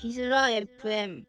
비스라 FM